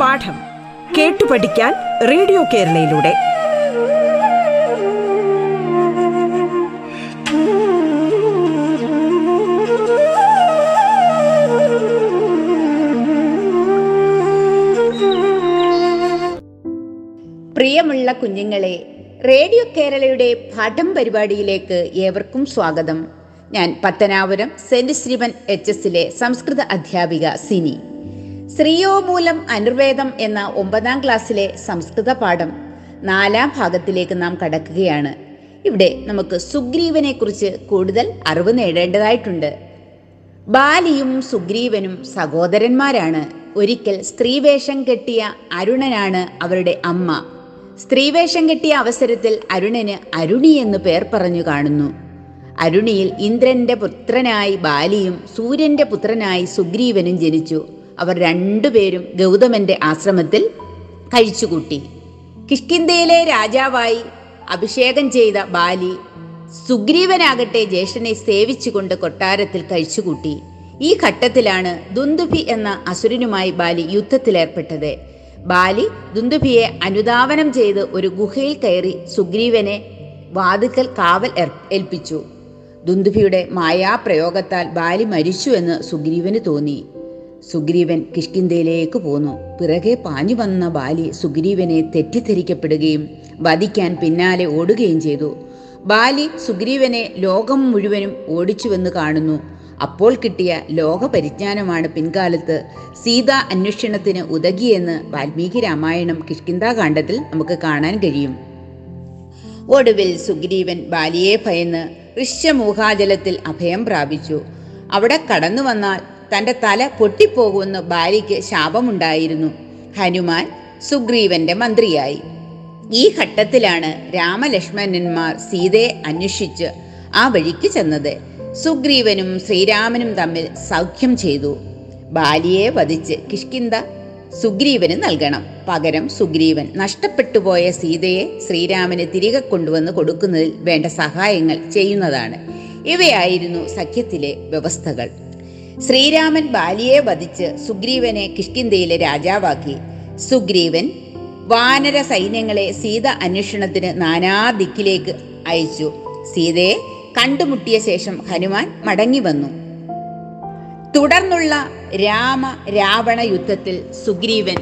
പാഠം കേട്ടു പഠിക്കാൻ റേഡിയോ കേരളയിലൂടെ. പ്രിയമുള്ള കുഞ്ഞുങ്ങളെ റേഡിയോ കേരളയുടെ പാഠം പരിപാടിയിലേക്ക് ഏവർക്കും സ്വാഗതം. ഞാൻ പത്തനാപുരം സെന്റ് ശ്രീവൻ എച്ച് എസിലെ സംസ്കൃത അധ്യാപിക സിനി. ശ്രീയോ മൂലം അനുർവേദം എന്ന ഒമ്പതാം ക്ലാസ്സിലെ സംസ്കൃത പാഠം നാലാം ഭാഗത്തിലേക്ക് നാം കടക്കുകയാണ്. ഇവിടെ നമുക്ക് സുഗ്രീവനെ കുറിച്ച് കൂടുതൽ അറിവ് നേടേണ്ടതായിട്ടുണ്ട്. ബാലിയും സുഗ്രീവനും സഹോദരന്മാരാണ്. ഒരിക്കൽ സ്ത്രീവേഷം കെട്ടിയ അരുണനാണ് അവരുടെ അമ്മ. സ്ത്രീവേഷം കെട്ടിയ അവസരത്തിൽ അരുണന് അരുണി എന്ന് പേർ പറഞ്ഞു കാണുന്നു. അരുണിയിൽ ഇന്ദ്രന്റെ പുത്രനായി ബാലിയും സൂര്യന്റെ പുത്രനായി സുഗ്രീവനും ജനിച്ചു. അവർ രണ്ടുപേരും ഗൗതമന്റെ ആശ്രമത്തിൽ കഴിച്ചുകൂട്ടി. കിഷ്കിന്തയിലെ രാജാവായി അഭിഷേകം ചെയ്ത ബാലി സുഗ്രീവനാകട്ടെ ജ്യേഷ്ഠനെ സേവിച്ചുകൊണ്ട് കൊട്ടാരത്തിൽ കഴിച്ചുകൂട്ടി. ഈ ഘട്ടത്തിലാണ് ദുന്ദുഭി എന്ന അസുരനുമായി ബാലി യുദ്ധത്തിലേർപ്പെട്ടത്. ബാലി ദുന്ദുഭിയെ അനുധാവനം ചെയ്ത് ഒരു ഗുഹയിൽ കയറി സുഗ്രീവനെ വാതുക്കൽ കാവൽ ഏൽപ്പിച്ചു. ദുന്ദുഭിയുടെ മായാപ്രയോഗത്താൽ ബാലി മരിച്ചു എന്ന് സുഗ്രീവന് തോന്നി. സുഗ്രീവൻ കിഷ്കിന്തയിലേക്ക് പോന്നു. പിറകെ പാഞ്ഞു വന്ന ബാലി സുഗ്രീവനെ തെറ്റിദ്ധരിക്കപ്പെടുകയും വധിക്കാൻ പിന്നാലെ ഓടുകയും ചെയ്തു. ബാലി സുഗ്രീവനെ ലോകം മുഴുവനും ഓടിച്ചുവെന്ന് കാണുന്നു. അപ്പോൾ കിട്ടിയ ലോകപരിജ്ഞാനമാണ് പിൻകാലത്ത് സീതാ അന്വേഷണത്തിന് ഉതകിയെന്ന് വാൽമീകി രാമായണം കിഷ്കിന്താകാന്ഡത്തിൽ നമുക്ക് കാണാൻ കഴിയും. ഒടുവിൽ സുഗ്രീവൻ ബാലിയെ ഭയന്ന് ഋഷ്യമൂഹാജലത്തിൽ അഭയം പ്രാപിച്ചു. അവിടെ കടന്നു വന്നാൽ തന്റെ തല പൊട്ടിപ്പോകുമെന്ന് ബാലിക്ക് ശാപമുണ്ടായിരുന്നു. ഹനുമാൻ സുഗ്രീവന്റെ മന്ത്രിയായി. ഈ ഘട്ടത്തിലാണ് രാമലക്ഷ്മണന്മാർ സീതയെ അന്വേഷിച്ച് ആ വഴിക്ക് ചെന്നത്. സുഗ്രീവനും ശ്രീരാമനും തമ്മിൽ സൗഖ്യം ചെയ്തു. ബാലിയെ വധിച്ച് കിഷ്കിന്ത സുഗ്രീവന് നൽകണം. പകരം സുഗ്രീവൻ നഷ്ടപ്പെട്ടുപോയ സീതയെ ശ്രീരാമന് തിരികെ കൊണ്ടുവന്ന് കൊടുക്കുന്നതിൽ വേണ്ട സഹായങ്ങൾ ചെയ്യുന്നതാണ്. ഇവയായിരുന്നു സഖ്യത്തിലെ വ്യവസ്ഥകൾ. ശ്രീരാമൻ ബാലിയെ വധിച്ച് സുഗ്രീവനെ കിഷ്കിന്തയിലെ രാജാവാക്കി. സുഗ്രീവൻ വാനര സൈന്യങ്ങളെ സീത അന്വേഷണത്തിന് നാനാ ദിക്കിലേക്ക് അയച്ചു. സീതയെ കണ്ടുമുട്ടിയ ശേഷം ഹനുമാൻ മടങ്ങി വന്നു. തുടർന്നുള്ള രാമ രാവണ യുദ്ധത്തിൽ സുഗ്രീവൻ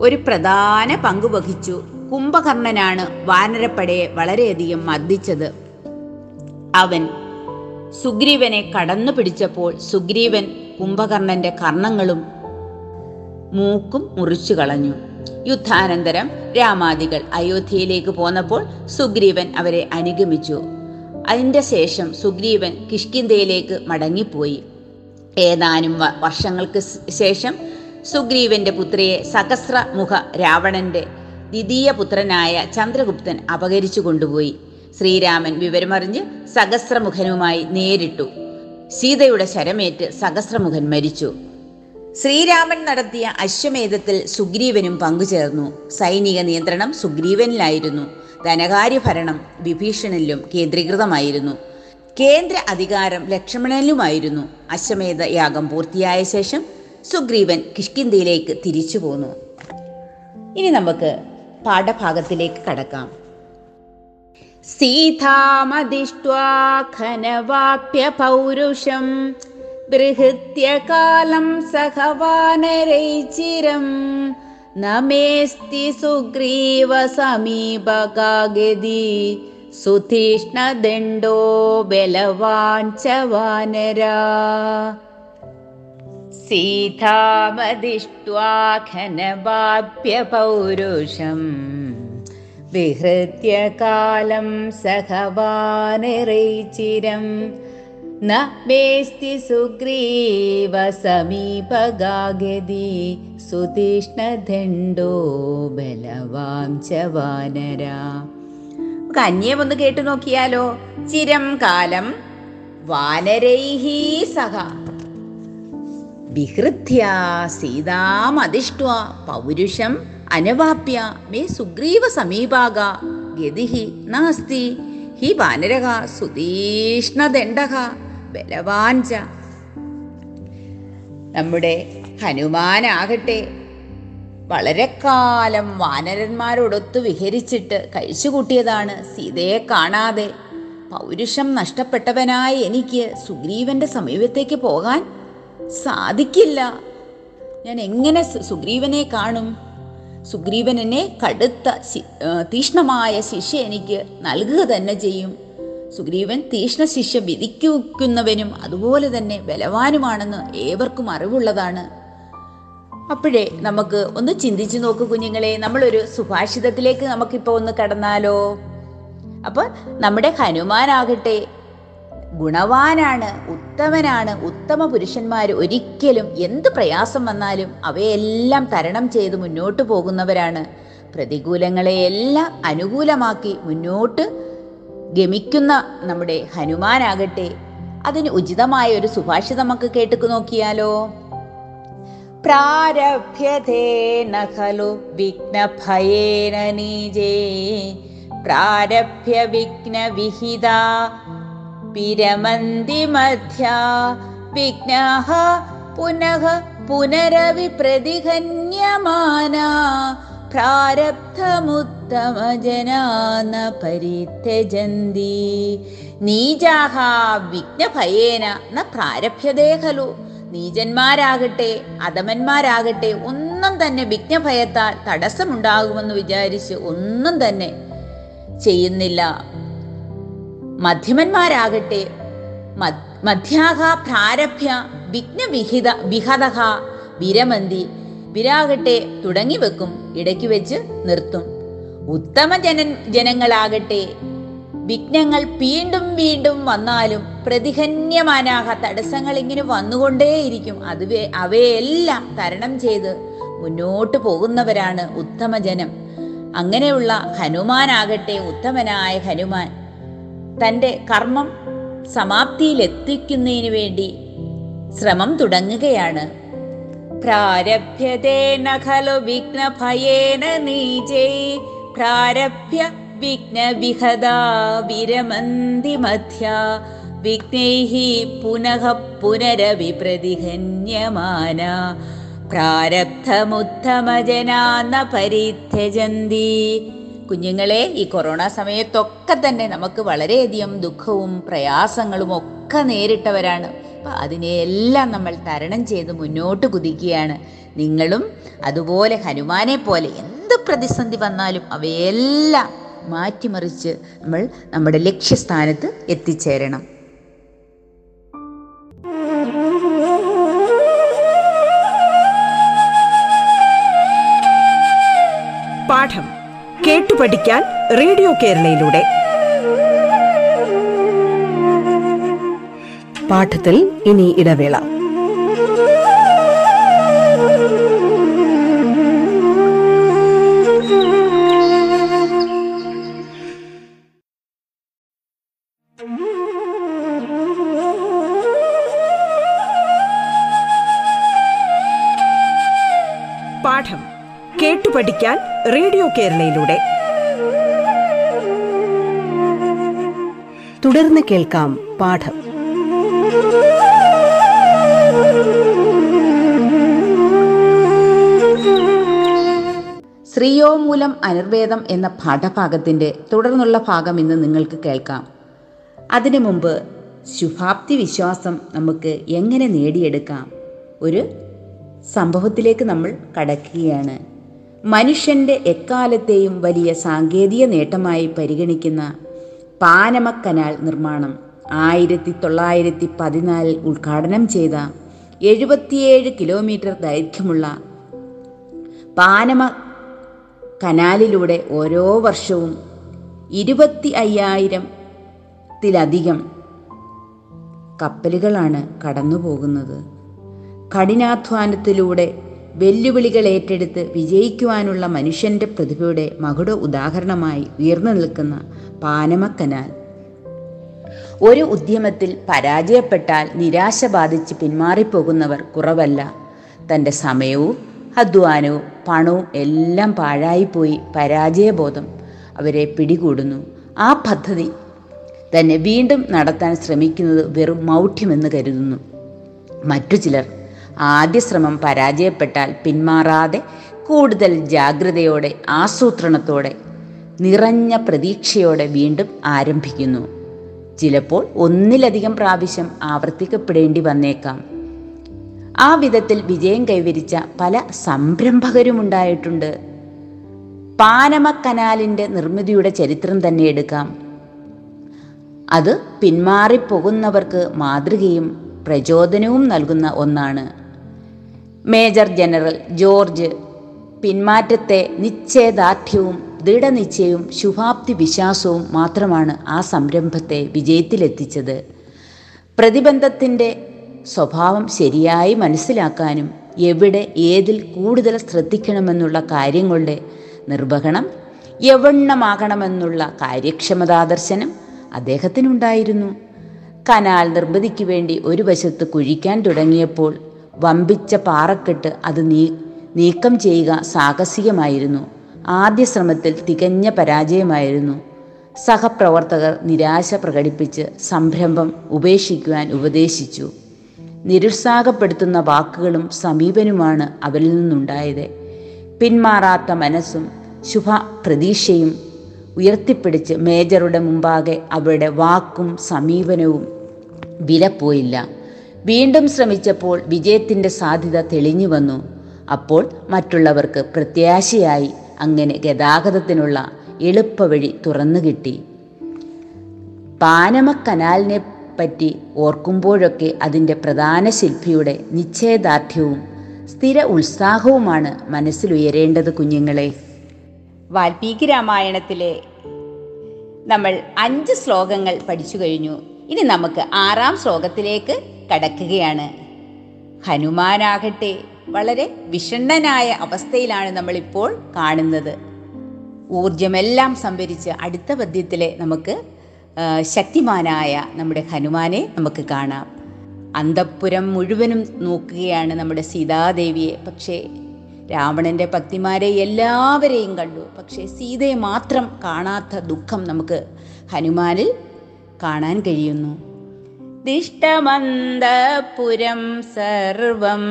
ഒരു പ്രധാന പങ്ക് വഹിച്ചു. കുംഭകർണനാണ് വാനരപ്പടയെ വളരെയധികം മർദ്ദിച്ചത്. അവൻ സുഗ്രീവനെ കടന്നു പിടിച്ചപ്പോൾ സുഗ്രീവൻ കുംഭകർണന്റെ കർണങ്ങളും മൂക്കും മുറിച്ചു കളഞ്ഞു. യുദ്ധാനന്തരം രാമാദികൾ അയോധ്യയിലേക്ക് പോന്നപ്പോൾ സുഗ്രീവൻ അവരെ അനുഗമിച്ചു. അതിന്റെ ശേഷം സുഗ്രീവൻ കിഷ്കിന്തയിലേക്ക് മടങ്ങിപ്പോയി. ഏതാനും വർഷങ്ങൾക്ക് ശേഷം സുഗ്രീവന്റെ പുത്രിയെ സഹസ്രമുഖ രാവണന്റെ ദ്വിതീയ പുത്രനായ ചന്ദ്രഗുപ്തൻ അപകരിച്ചു കൊണ്ടുപോയി. ശ്രീരാമൻ വിവരമറിഞ്ഞ് സഹസ്രമുഖനുമായി നേരിട്ടു. സീതയുടെ ശരമേറ്റ് സഹസ്രമുഖൻ മരിച്ചു. ശ്രീരാമൻ നടത്തിയ അശ്വമേധത്തിൽ സുഗ്രീവനും പങ്കുചേർന്നു. സൈനിക നിയന്ത്രണം സുഗ്രീവനിലായിരുന്നു. ധനകാര്യ ഭരണം വിഭീഷണിലും കേന്ദ്രീകൃതമായിരുന്നു. കേന്ദ്ര അധികാരം ലക്ഷ്മണനിലുമായിരുന്നു. അശ്വമേധ യാഗം പൂർത്തിയായ ശേഷം സുഗ്രീവൻ കിഷ്കിന്തിയിലേക്ക് തിരിച്ചു പോന്നു. ഇനി നമുക്ക് പാഠഭാഗത്തിലേക്ക് കടക്കാം. സീതാമദിഷ്ട്വാ ഖനവാപ്യ പൗരുഷം. ബൃഹത്യകാലം സഹവാനരൈചിരം न मेऽस्ति सुग्रीवसमीपगागदि सुतिष्णदण्डो बलवाञ्च वानरा सीतामदिष्ट्वा खनवाप्यपौरुषं विहृत्यकालं सखवानरेचिरं न मेस्ति सुग्रीवसमीपगागदि സുതീഷ്ണദണ്ഡോ ബലവാം ച നമുക്ക് അന്യം ഒന്ന് കേട്ടു നോക്കിയാലോ? ചിരം കാലം വാനരൈഹി സഹ വിഹൃത്യ സീതാമതിഷ്ട്വ പൗരുഷം അനവാപ്യ മേ സുഗ്രീവ സമീപാക ഗതിഹി നാസ്തി. ഹി വാനരക സുതീഷ്ണദണ്ഡക ബലവാഞ്ച നമ്മുടെ ഹനുമാനാകട്ടെ. വളരെ കാലം വാനരന്മാരോടൊത്ത് വിഹരിച്ചിട്ട് കഴിച്ചുകൂട്ടിയതാണ് സീതയെ കാണാതെ. പൗരുഷം നഷ്ടപ്പെട്ടവനായ എനിക്ക് സുഗ്രീവന്റെ സമീപത്തേക്ക് പോകാൻ സാധിക്കില്ല. ഞാൻ എങ്ങനെ സുഗ്രീവനെ കാണും? സുഗ്രീവൻ എന്നെ കടുത്ത തീഷ്ണമായ ശിഷ്യ എനിക്ക് നൽകുക തന്നെ ചെയ്യും. സുഗ്രീവൻ തീഷ്ണ ശിക്ഷ വിധിക്കുന്നവനും അതുപോലെ തന്നെ ബലവാനുമാണെന്ന് ഏവർക്കും അറിവുള്ളതാണ്. അപ്പോഴേ നമുക്ക് ഒന്ന് ചിന്തിച്ചു നോക്കൂ കുഞ്ഞുങ്ങളെ. നമ്മളൊരു സുഭാഷിതത്തിലേക്ക് നമുക്കിപ്പോൾ ഒന്ന് കടന്നാലോ? അപ്പോൾ നമ്മുടെ ഹനുമാനാകട്ടെ ഗുണവാനാണ് ഉത്തമനാണ് ഉത്തമ പുരുഷന്മാർ ഒരിക്കലും എന്ത് പ്രയാസം വന്നാലും അവയെല്ലാം തരണം ചെയ്ത് മുന്നോട്ട് പോകുന്നവരാണ്. പ്രതികൂലങ്ങളെയെല്ലാം അനുകൂലമാക്കി മുന്നോട്ട് ഗമിക്കുന്ന നമ്മുടെ ഹനുമാനാകട്ടെ. അതിന് ഉചിതമായ ഒരു സുഭാഷിതം നമുക്ക് കേട്ടു നോക്കിയാലോ? प्रारभ्यते न खलु विघ्नभयेन निजे। प्रारभ्य विघ्नविहिता विरमन्ति मध्या। विघ्नाः पुनः पुनरविप्रतिगण्यमाना। प्रारब्धमुत्तमजना न परित्यजन्ति नीजाः विघ्नभयेन न प्रारभ्यते खलु। നീചന്മാരാകട്ടെ അധമന്മാരാകട്ടെ ഒന്നും തന്നെ വിഘ്നഭയത്താൽ തടസ്സമുണ്ടാകുമെന്ന് വിചാരിച്ച് ഒന്നും തന്നെ ചെയ്യുന്നില്ല. മധ്യമന്മാരാകട്ടെ മധ്യാഹ പ്രാരഭ്യ വിഘ്നവിഹിത വിഹതഹ വിരമന്തി വിരാകട്ടെ തുടങ്ങി വെക്കും ഇടയ്ക്ക് വെച്ച് നിർത്തും. ഉത്തമ ജനൻ ജനങ്ങളാകട്ടെ വിഘ്നങ്ങൾ വീണ്ടും വീണ്ടും വന്നാലും പ്രതിഹന്യമാനാക തടസ്സങ്ങൾ ഇങ്ങനെ വന്നുകൊണ്ടേയിരിക്കും. അത് അവയെല്ലാം തരണം ചെയ്ത് മുന്നോട്ട് പോകുന്നവരാണ് ഉത്തമജനം അങ്ങനെയുള്ള ഹനുമാനാകട്ടെ ഉത്തമനായ ഹനുമാൻ തന്റെ കർമ്മം സമാപ്തിയിലെത്തിക്കുന്നതിന് വേണ്ടി ശ്രമം തുടങ്ങുകയാണ്. പ്രാരഭ്യതേന ഖലു വിഘ്നഭയേന നീജേ പ്രാരഭ്യ വിഘ്നവിഹദാ വിരമന്തി മധ്യ വിഘ്നൈഃ പുനഃ പുനരവി പ്രതിഹന്യമാന പരിത്യജന്തി കുഞ്ഞുങ്ങളെ ഈ കൊറോണ സമയത്തൊക്കെ തന്നെ നമുക്ക് വളരെയധികം ദുഃഖവും പ്രയാസങ്ങളും ഒക്കെ നേരിട്ടവരാണ്. അപ്പം അതിനെയെല്ലാം നമ്മൾ തരണം ചെയ്ത് മുന്നോട്ട് കുതിക്കുകയാണ്. നിങ്ങളും അതുപോലെ ഹനുമാനെ പോലെ എന്ത് പ്രതിസന്ധി വന്നാലും അവയെല്ലാം മാറ്റിമറിച്ച് നമ്മൾ നമ്മുടെ ലക്ഷ്യസ്ഥാനത്ത് എത്തിച്ചേരണം. പാഠം കേട്ടു പഠിക്കാൻ റേഡിയോ കേരളയിലൂടെ. പാഠത്തിൽ ഇനി ഇടവേള. റേഡിയോ കേരളയിലൂടെ. തുടർന്ന് കേൾക്കാം പാഠം. ശ്രീയോ മൂലം അനിർവേദം എന്ന പാഠഭാഗത്തിന്റെ തുടർന്നുള്ള ഭാഗം ഇന്ന് നിങ്ങൾക്ക് കേൾക്കാം. അതിനു മുമ്പ് ശുഭാപ്തി വിശ്വാസം നമുക്ക് എങ്ങനെ നേടിയെടുക്കാം? ഒരു സംഭവത്തിലേക്ക് നമ്മൾ കടക്കുകയാണ്. മനുഷ്യന്റെ എക്കാലത്തെയും വലിയ സാങ്കേതിക നേട്ടമായി പരിഗണിക്കുന്ന പാനമക്കനാൽ കനാൽ നിർമ്മാണം ആയിരത്തി തൊള്ളായിരത്തി പതിനാലിൽ ഉദ്ഘാടനം ചെയ്ത എഴുപത്തിയേഴ് കിലോമീറ്റർ ദൈർഘ്യമുള്ള പാനമ കനാലിലൂടെ ഓരോ വർഷവും ഇരുപത്തി അയ്യായിരത്തിലധികം കപ്പലുകളാണ് കടന്നുപോകുന്നത്. കഠിനാധ്വാനത്തിലൂടെ വെല്ലുവിളികൾ ഏറ്റെടുത്ത് വിജയിക്കുവാനുള്ള മനുഷ്യന്റെ പ്രതിഭയുടെ മകുട ഉദാഹരണമായി ഉയർന്നു നിൽക്കുന്ന പാനമക്കനാൽ. ഒരു ഉദ്യമത്തിൽ പരാജയപ്പെട്ടാൽ നിരാശ ബാധിച്ച് പിന്മാറിപ്പോകുന്നവർ കുറവല്ല. തന്റെ സമയവും അധ്വാനവും പണവും എല്ലാം പാഴായിപ്പോയി പരാജയബോധം അവരെ പിടികൂടുന്നു. ആ പദ്ധതി തന്നെ വീണ്ടും നടത്താൻ ശ്രമിക്കുന്നത് വെറും മൗഢ്യമെന്ന് കരുതുന്നു. മറ്റു ചിലർ ആദ്യ ശ്രമം പരാജയപ്പെട്ടാൽ പിന്മാറാതെ കൂടുതൽ ജാഗ്രതയോടെ ആസൂത്രണത്തോടെ നിറഞ്ഞ പ്രതീക്ഷയോടെ വീണ്ടും ആരംഭിക്കുന്നു. ചിലപ്പോൾ ഒന്നിലധികം പ്രാവശ്യം ആവർത്തിക്കപ്പെടേണ്ടി വന്നേക്കാം. ആ വിധത്തിൽ വിജയം കൈവരിച്ച പല സംരംഭകരുമുണ്ടായിട്ടുണ്ട് കനാലിന്റെ നിർമ്മിതിയുടെ ചരിത്രം തന്നെ എടുക്കാം. അത് പിന്മാറിപ്പോകുന്നവർക്ക് മാതൃകയും പ്രചോദനവും നൽകുന്ന ഒന്നാണ്. Major general George. പിന്മാറ്റത്തെ നിശ്ചയദാർഢ്യവും ദൃഢനിശ്ചയവും ശുഭാപ്തി വിശ്വാസവും മാത്രമാണ് ആ സംരംഭത്തെ വിജയത്തിലെത്തിച്ചത്. പ്രതിബന്ധത്തിന്റെ സ്വഭാവം ശരിയായി മനസ്സിലാക്കാനും എവിടെ ഏതിൽ കൂടുതൽ ശ്രദ്ധിക്കണമെന്നുള്ള കാര്യങ്ങളുടെ നിർവഹണം യവണ്ണമാകണമെന്നുള്ള കാര്യക്ഷമതാദർശനം അദ്ദേഹത്തിനുണ്ടായിരുന്നു. കനാൽ നിർമ്മിതിക്ക് വേണ്ടി ഒരു വശത്ത് കുഴിക്കാൻ തുടങ്ങിയപ്പോൾ വമ്പിച്ച പാറക്കെട്ട് അത് നീ നീക്കം ചെയ്യുക സാഹസികമായിരുന്നു. ആദ്യ ശ്രമത്തിൽ തികഞ്ഞ പരാജയമായിരുന്നു. സഹപ്രവർത്തകർ നിരാശ പ്രകടിപ്പിച്ച് സംരംഭം ഉപേക്ഷിക്കുവാൻ ഉപദേശിച്ചു. നിരുത്സാഹപ്പെടുത്തുന്ന വാക്കുകളും സമീപനുമാണ് അവരിൽ നിന്നുണ്ടായത്. പിന്മാറാത്ത മനസ്സും ശുഭ പ്രതീക്ഷയും ഉയർത്തിപ്പിടിച്ച് മേജറുടെ മുമ്പാകെ അവരുടെ വാക്കും സമീപനവും വിലപ്പോയില്ല. വീണ്ടും ശ്രമിച്ചപ്പോൾ വിജയത്തിന്റെ സാധ്യത തെളിഞ്ഞു വന്നു. അപ്പോൾ മറ്റുള്ളവർക്ക് പ്രത്യാശയായി അങ്ങനെ ഗതാഗതത്തിനുള്ള എളുപ്പവഴി തുറന്നു കിട്ടി. പാനമക്കനാലിനെ പറ്റി ഓർക്കുമ്പോഴൊക്കെ അതിന്റെ പ്രധാന ശില്പിയുടെ നിശ്ചയദാർഢ്യവും സ്ഥിര ഉത്സാഹവുമാണ് മനസ്സിലുയരേണ്ടത് കുഞ്ഞുങ്ങളെ. വാൽമീകി രാമായണത്തിലെ നമ്മൾ അഞ്ച് ശ്ലോകങ്ങൾ പഠിച്ചു കഴിഞ്ഞു. ഇനി നമുക്ക് ആറാം ശ്ലോകത്തിലേക്ക് കടക്കുകയാണ്. ഹനുമാനാകട്ടെ വളരെ വിഷണ്ണനായ അവസ്ഥയിലാണ് നമ്മളിപ്പോൾ കാണുന്നത്. ഊർജമെല്ലാം സംഭരിച്ച് അടുത്ത പദ്യത്തിലെ നമുക്ക് ശക്തിമാനായ നമ്മുടെ ഹനുമാനെ നമുക്ക് കാണാം. അന്തപ്പുരം മുഴുവനും നോക്കുകയാണ് നമ്മുടെ സീതാദേവിയെ. പക്ഷേ രാവണന്റെ ഭക്തിമാരെ എല്ലാവരെയും കണ്ടു. പക്ഷേ സീതയെ മാത്രം കാണാത്ത ദുഃഖം നമുക്ക് ഹനുമാനിൽ കാണാൻ കഴിയുന്നു. ദിഷ്ടമന്തപുരം സർവം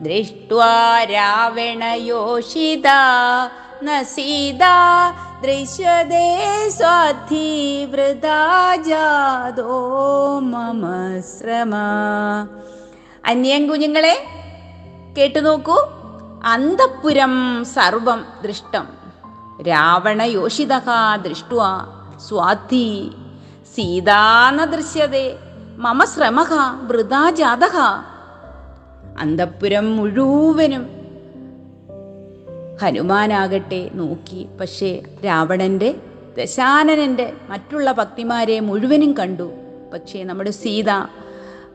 ദൃഷ്ട്വാ സീതാ ദൃശ്യതേ സ്വാധി വൃഥാ ജാതോ മമ ശ്രമ. അന്യം കുഞ്ഞുങ്ങളെ കേട്ടു നോക്കൂ. അന്തപുരം സർവം ദൃഷ്ടം. രാവണ യോഷിതക ദൃഷ്ട സ്വാധി സീതാന ദൃശ്യതേ. മമ ശ്രമ വൃഥാ ജാത അന്തപുരം മുഴുവനും ഹനുമാനാകട്ടെ നോക്കി. പക്ഷേ രാവണന്റെ ദശാനനന്റെ മറ്റുള്ള ഭക്തിമാരെ മുഴുവനും കണ്ടു. പക്ഷേ നമ്മുടെ സീത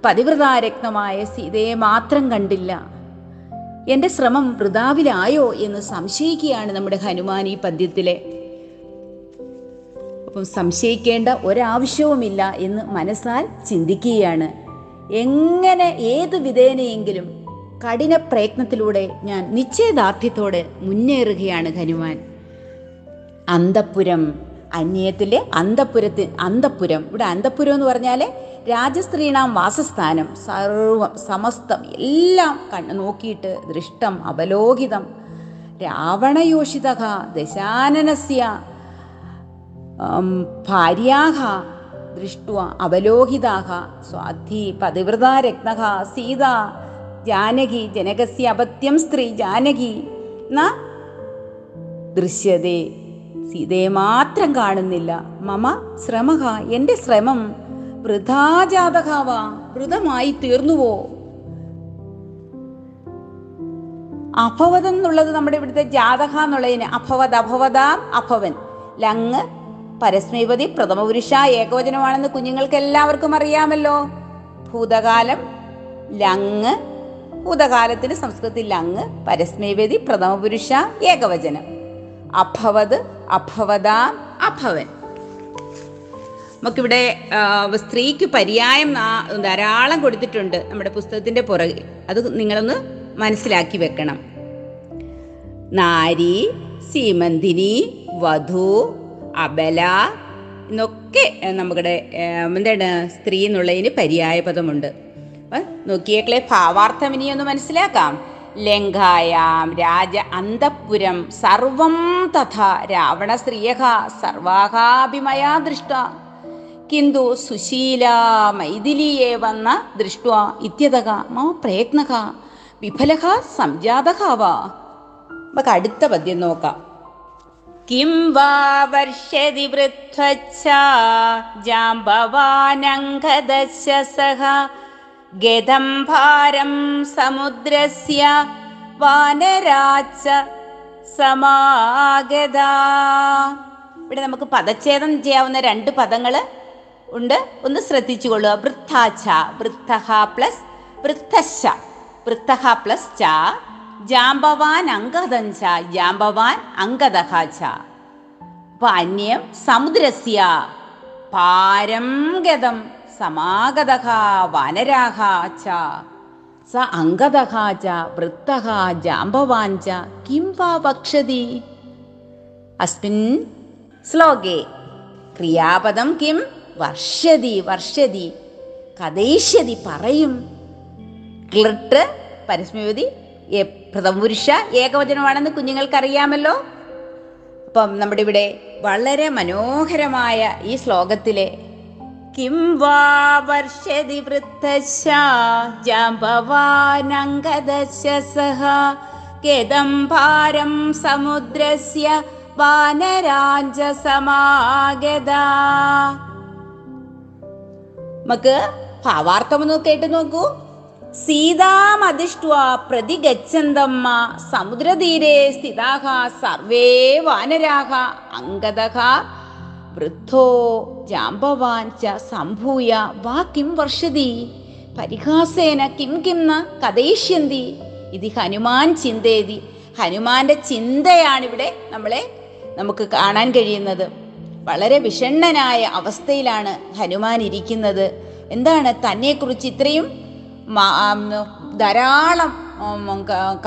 പതിവ്രതാരത്നമായ സീതയെ മാത്രം കണ്ടില്ല. എന്റെ ശ്രമം വൃതാവിലായോ എന്ന് സംശയിക്കുകയാണ് നമ്മുടെ ഹനുമാൻ ഈ പദ്യത്തിലെ. അപ്പം സംശയിക്കേണ്ട ഒരാവശ്യവുമില്ല എന്ന് മനസ്സാൽ ചിന്തിക്കുകയാണ്. എങ്ങനെ ഏത് വിധേനയെങ്കിലും കഠിന പ്രയത്നത്തിലൂടെ ഞാൻ നിശ്ചയദാർഢ്യത്തോടെ മുന്നേറുകയാണ് ഹനുമാൻ അന്തപ്പുരം അന്യത്തിലെ അന്തപ്പുരത്തി അന്തപ്പുരം ഇവിടെ അന്തപ്പുരം എന്ന് പറഞ്ഞാൽ രാജസ്ത്രീണാം വാസസ്ഥാനം. സർവം സമസ്തം എല്ലാം കണ്ണ് നോക്കിയിട്ട് ദൃഷ്ടം അവലോകിതം. രാവണയോഷിത ദശാനനസ്യ ഭാര്യാഹ ദൃഷ്ട അവലോഹിതാഹ സ്വാധി പതിവ്രത രത്നഹ സീത ജാനകി ജനകസ്യ അപത്യം സ്ത്രീ ജാനകി ന ദൃശ്യതേ. സീതയെ മാത്രം കാണുന്നില്ല. മമ ശ്രമഹ എന്റെ ശ്രമം വൃഥാജാതകാവ വൃതമായി തീർന്നുവോ? അഭവതം എന്നുള്ളത് നമ്മുടെ ഇവിടുത്തെ ജാതക എന്നുള്ളതിന് അഭവത് അഭവതാം അഭവൻ. ലങ് പരസ്മൈപതി പ്രഥമപുരുഷ ഏകവചനമാണെന്ന് കുഞ്ഞുങ്ങൾക്ക് എല്ലാവർക്കും അറിയാമല്ലോ. ഭൂതകാലം ലങ് ഭൂതകാലത്തിന് സംസ്കൃതത്തിൽ ലങ് പരസ്മൈപതി പ്രഥമപുരുഷ ഏകവചനം. അഭവത് അഭവതാം അഭവൻ. നമുക്കിവിടെ സ്ത്രീക്ക് പര്യായം ധാരാളം കൊടുത്തിട്ടുണ്ട് നമ്മുടെ പുസ്തകത്തിന്റെ പുറകിൽ അത് നിങ്ങളൊന്ന് മനസ്സിലാക്കി വെക്കണം. നാരി സീമന്തിനി വധു അബല എന്നൊക്കെ നമ്മുടെ എന്താണ് സ്ത്രീ എന്നുള്ളതിന് പര്യായ പദമുണ്ട്. നോക്കിയേക്കളെ ഭാവാർത്ഥം ഇനി ഒന്ന് മനസ്സിലാക്കാം. ലങ്കായാം രാജ അന്തപുരം സർവം തഥാ രാവണ സ്ത്രീയക സർവാഹാഭിമയാ ദൃഷ്ട. കിന്തു സുശീല മൈഥിലിയെ വന്ന ദൃഷ്ട ഇത്യതക. മാ പ്രയത്നക. വിഫലക സംജാതകാവാ. നമുക്ക് അടുത്ത പദ്യം നോക്കാം. കിം വാ വർഷതി വൃദ്ധച്ഛ ജാംബവാനങ്കദശ സഹ ഗതം ഭാരം സമുദ്രസ്യ വാനരാച്ച സമാഗത. ഇവിടെ നമുക്ക് പദച്ഛേദം ചെയ്യാവുന്ന രണ്ട് പദങ്ങൾ ഉണ്ട്. ഒന്ന് ശ്രദ്ധിച്ചു കൊള്ളുക വൃദ്ധാച്ച വൃദ്ധഹ പ്ലസ് വൃദ്ധശ വൃദ്ധഹ പ്ലസ് ച. ജാംബവാൻ അങ്കദഞ്ച ജാമ്പവാൻ അങ്കദഹ ച. അപ്പൊ അന്യം സമുദ്രസ്യ പാരം ഗതം സമാഗതഹ വാനരാഹ സ അങ്കദഹാച വൃത്തഹ ജാമ്പവാഞ്ച ച കിം വാ വക്ഷതി? അസ്മിൻ ശ്ലോകേ. ക്രിയാപദം കിം? വർഷതി വർഷതി. കഥയിഷ്യതി പറയും. ക്ലിട്ട് പരസ്മൃതി പ്രഥമപുരുഷ ഏകവചനമാണെന്ന് കുഞ്ഞുങ്ങൾക്കറിയാമല്ലോ? അപ്പം നമ്മുടെ ഇവിടെ വളരെ മനോഹരമായ ഈ ശ്ലോകത്തിലെ കിം വാ വർഷതി വൃദ്ധശ സഹ ഗതം ഭാരം സമുദ്രസ്യ വാനരാജ സമാഗത നമുക്ക് ഭാവാർത്ഥമൊന്ന് കേട്ട് നോക്കൂ. സീതാമധിഷ്ട്വ പ്രതിഗച്ഛന്തമ്മ. സമുദ്രതീരെ സ്ഥിതാഹ സർവേ വാനരാഹ അങ്കദഹ. വൃദ്ധോ ജാംബവാൻ ച സംഭൂയ വാ കിം വർഷതി? പരിഹാസേന കിം കിം കഥയിഷ്യന്തി? ഇത് ഹനുമാൻ ചിന്തേതി. ഹനുമാന്റെ ചിന്തയാണ് ഇവിടെ നമ്മളെ നമുക്ക് കാണാൻ കഴിയുന്നത്. വളരെ വിഷണ്ണനായ അവസ്ഥയിലാണ് ഹനുമാൻ ഇരിക്കുന്നത്. എന്താണ് തന്നെക്കുറിച്ച് ഇത്രയും ധാരാളം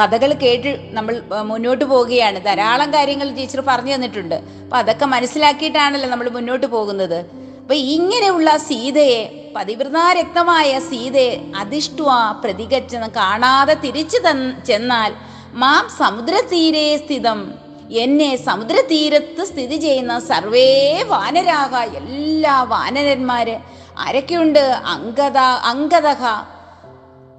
കഥകൾ കേട്ട് നമ്മൾ മുന്നോട്ട് പോവുകയാണ്. ധാരാളം കാര്യങ്ങൾ ടീച്ചർ പറഞ്ഞു തന്നിട്ടുണ്ട്. അപ്പൊ അതൊക്കെ മനസ്സിലാക്കിയിട്ടാണല്ലോ നമ്മൾ മുന്നോട്ട് പോകുന്നത്. അപ്പൊ ഇങ്ങനെയുള്ള സീതയെ പതിവ്രതാരക്തമായ സീതയെ അധിഷ്ഠ പ്രതികച്ച കാണാതെ തിരിച്ചു തൻ- ചെന്നാൽ മാം സമുദ്രതീരെ സ്ഥിതം. എന്നെ സമുദ്രതീരത്ത് സ്ഥിതി ചെയ്യുന്ന സർവേ വാനരാക എല്ലാ വാനരന്മാര് ആരൊക്കെയുണ്ട്? അങ്കത അങ്കതഹ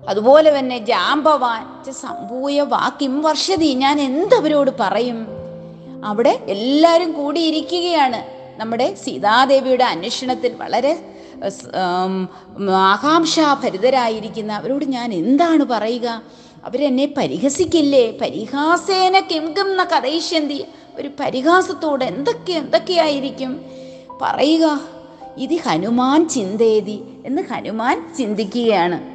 അതുപോലെ തന്നെ ജാമ്പവാൻ സംഭൂയ വാക്കിം വർഷതി. ഞാൻ എന്തവരോട് പറയും? അവിടെ എല്ലാവരും കൂടിയിരിക്കുകയാണ്. നമ്മുടെ സീതാദേവിയുടെ അന്വേഷണത്തിൽ വളരെ ആകാംക്ഷാഭരിതരായിരിക്കുന്ന അവരോട് ഞാൻ എന്താണ് പറയുക? അവരെന്നെ പരിഹസിക്കില്ലേ? പരിഹാസേന കിം കിം ന കഥയിഷ്യന്തി. ഒരു പരിഹാസത്തോടെ എന്തൊക്കെ എന്തൊക്കെയായിരിക്കും? പറയുക ഇത് ഹനുമാൻ ചിന്തേതി എന്ന് ഹനുമാൻ ചിന്തിക്കുകയാണ്.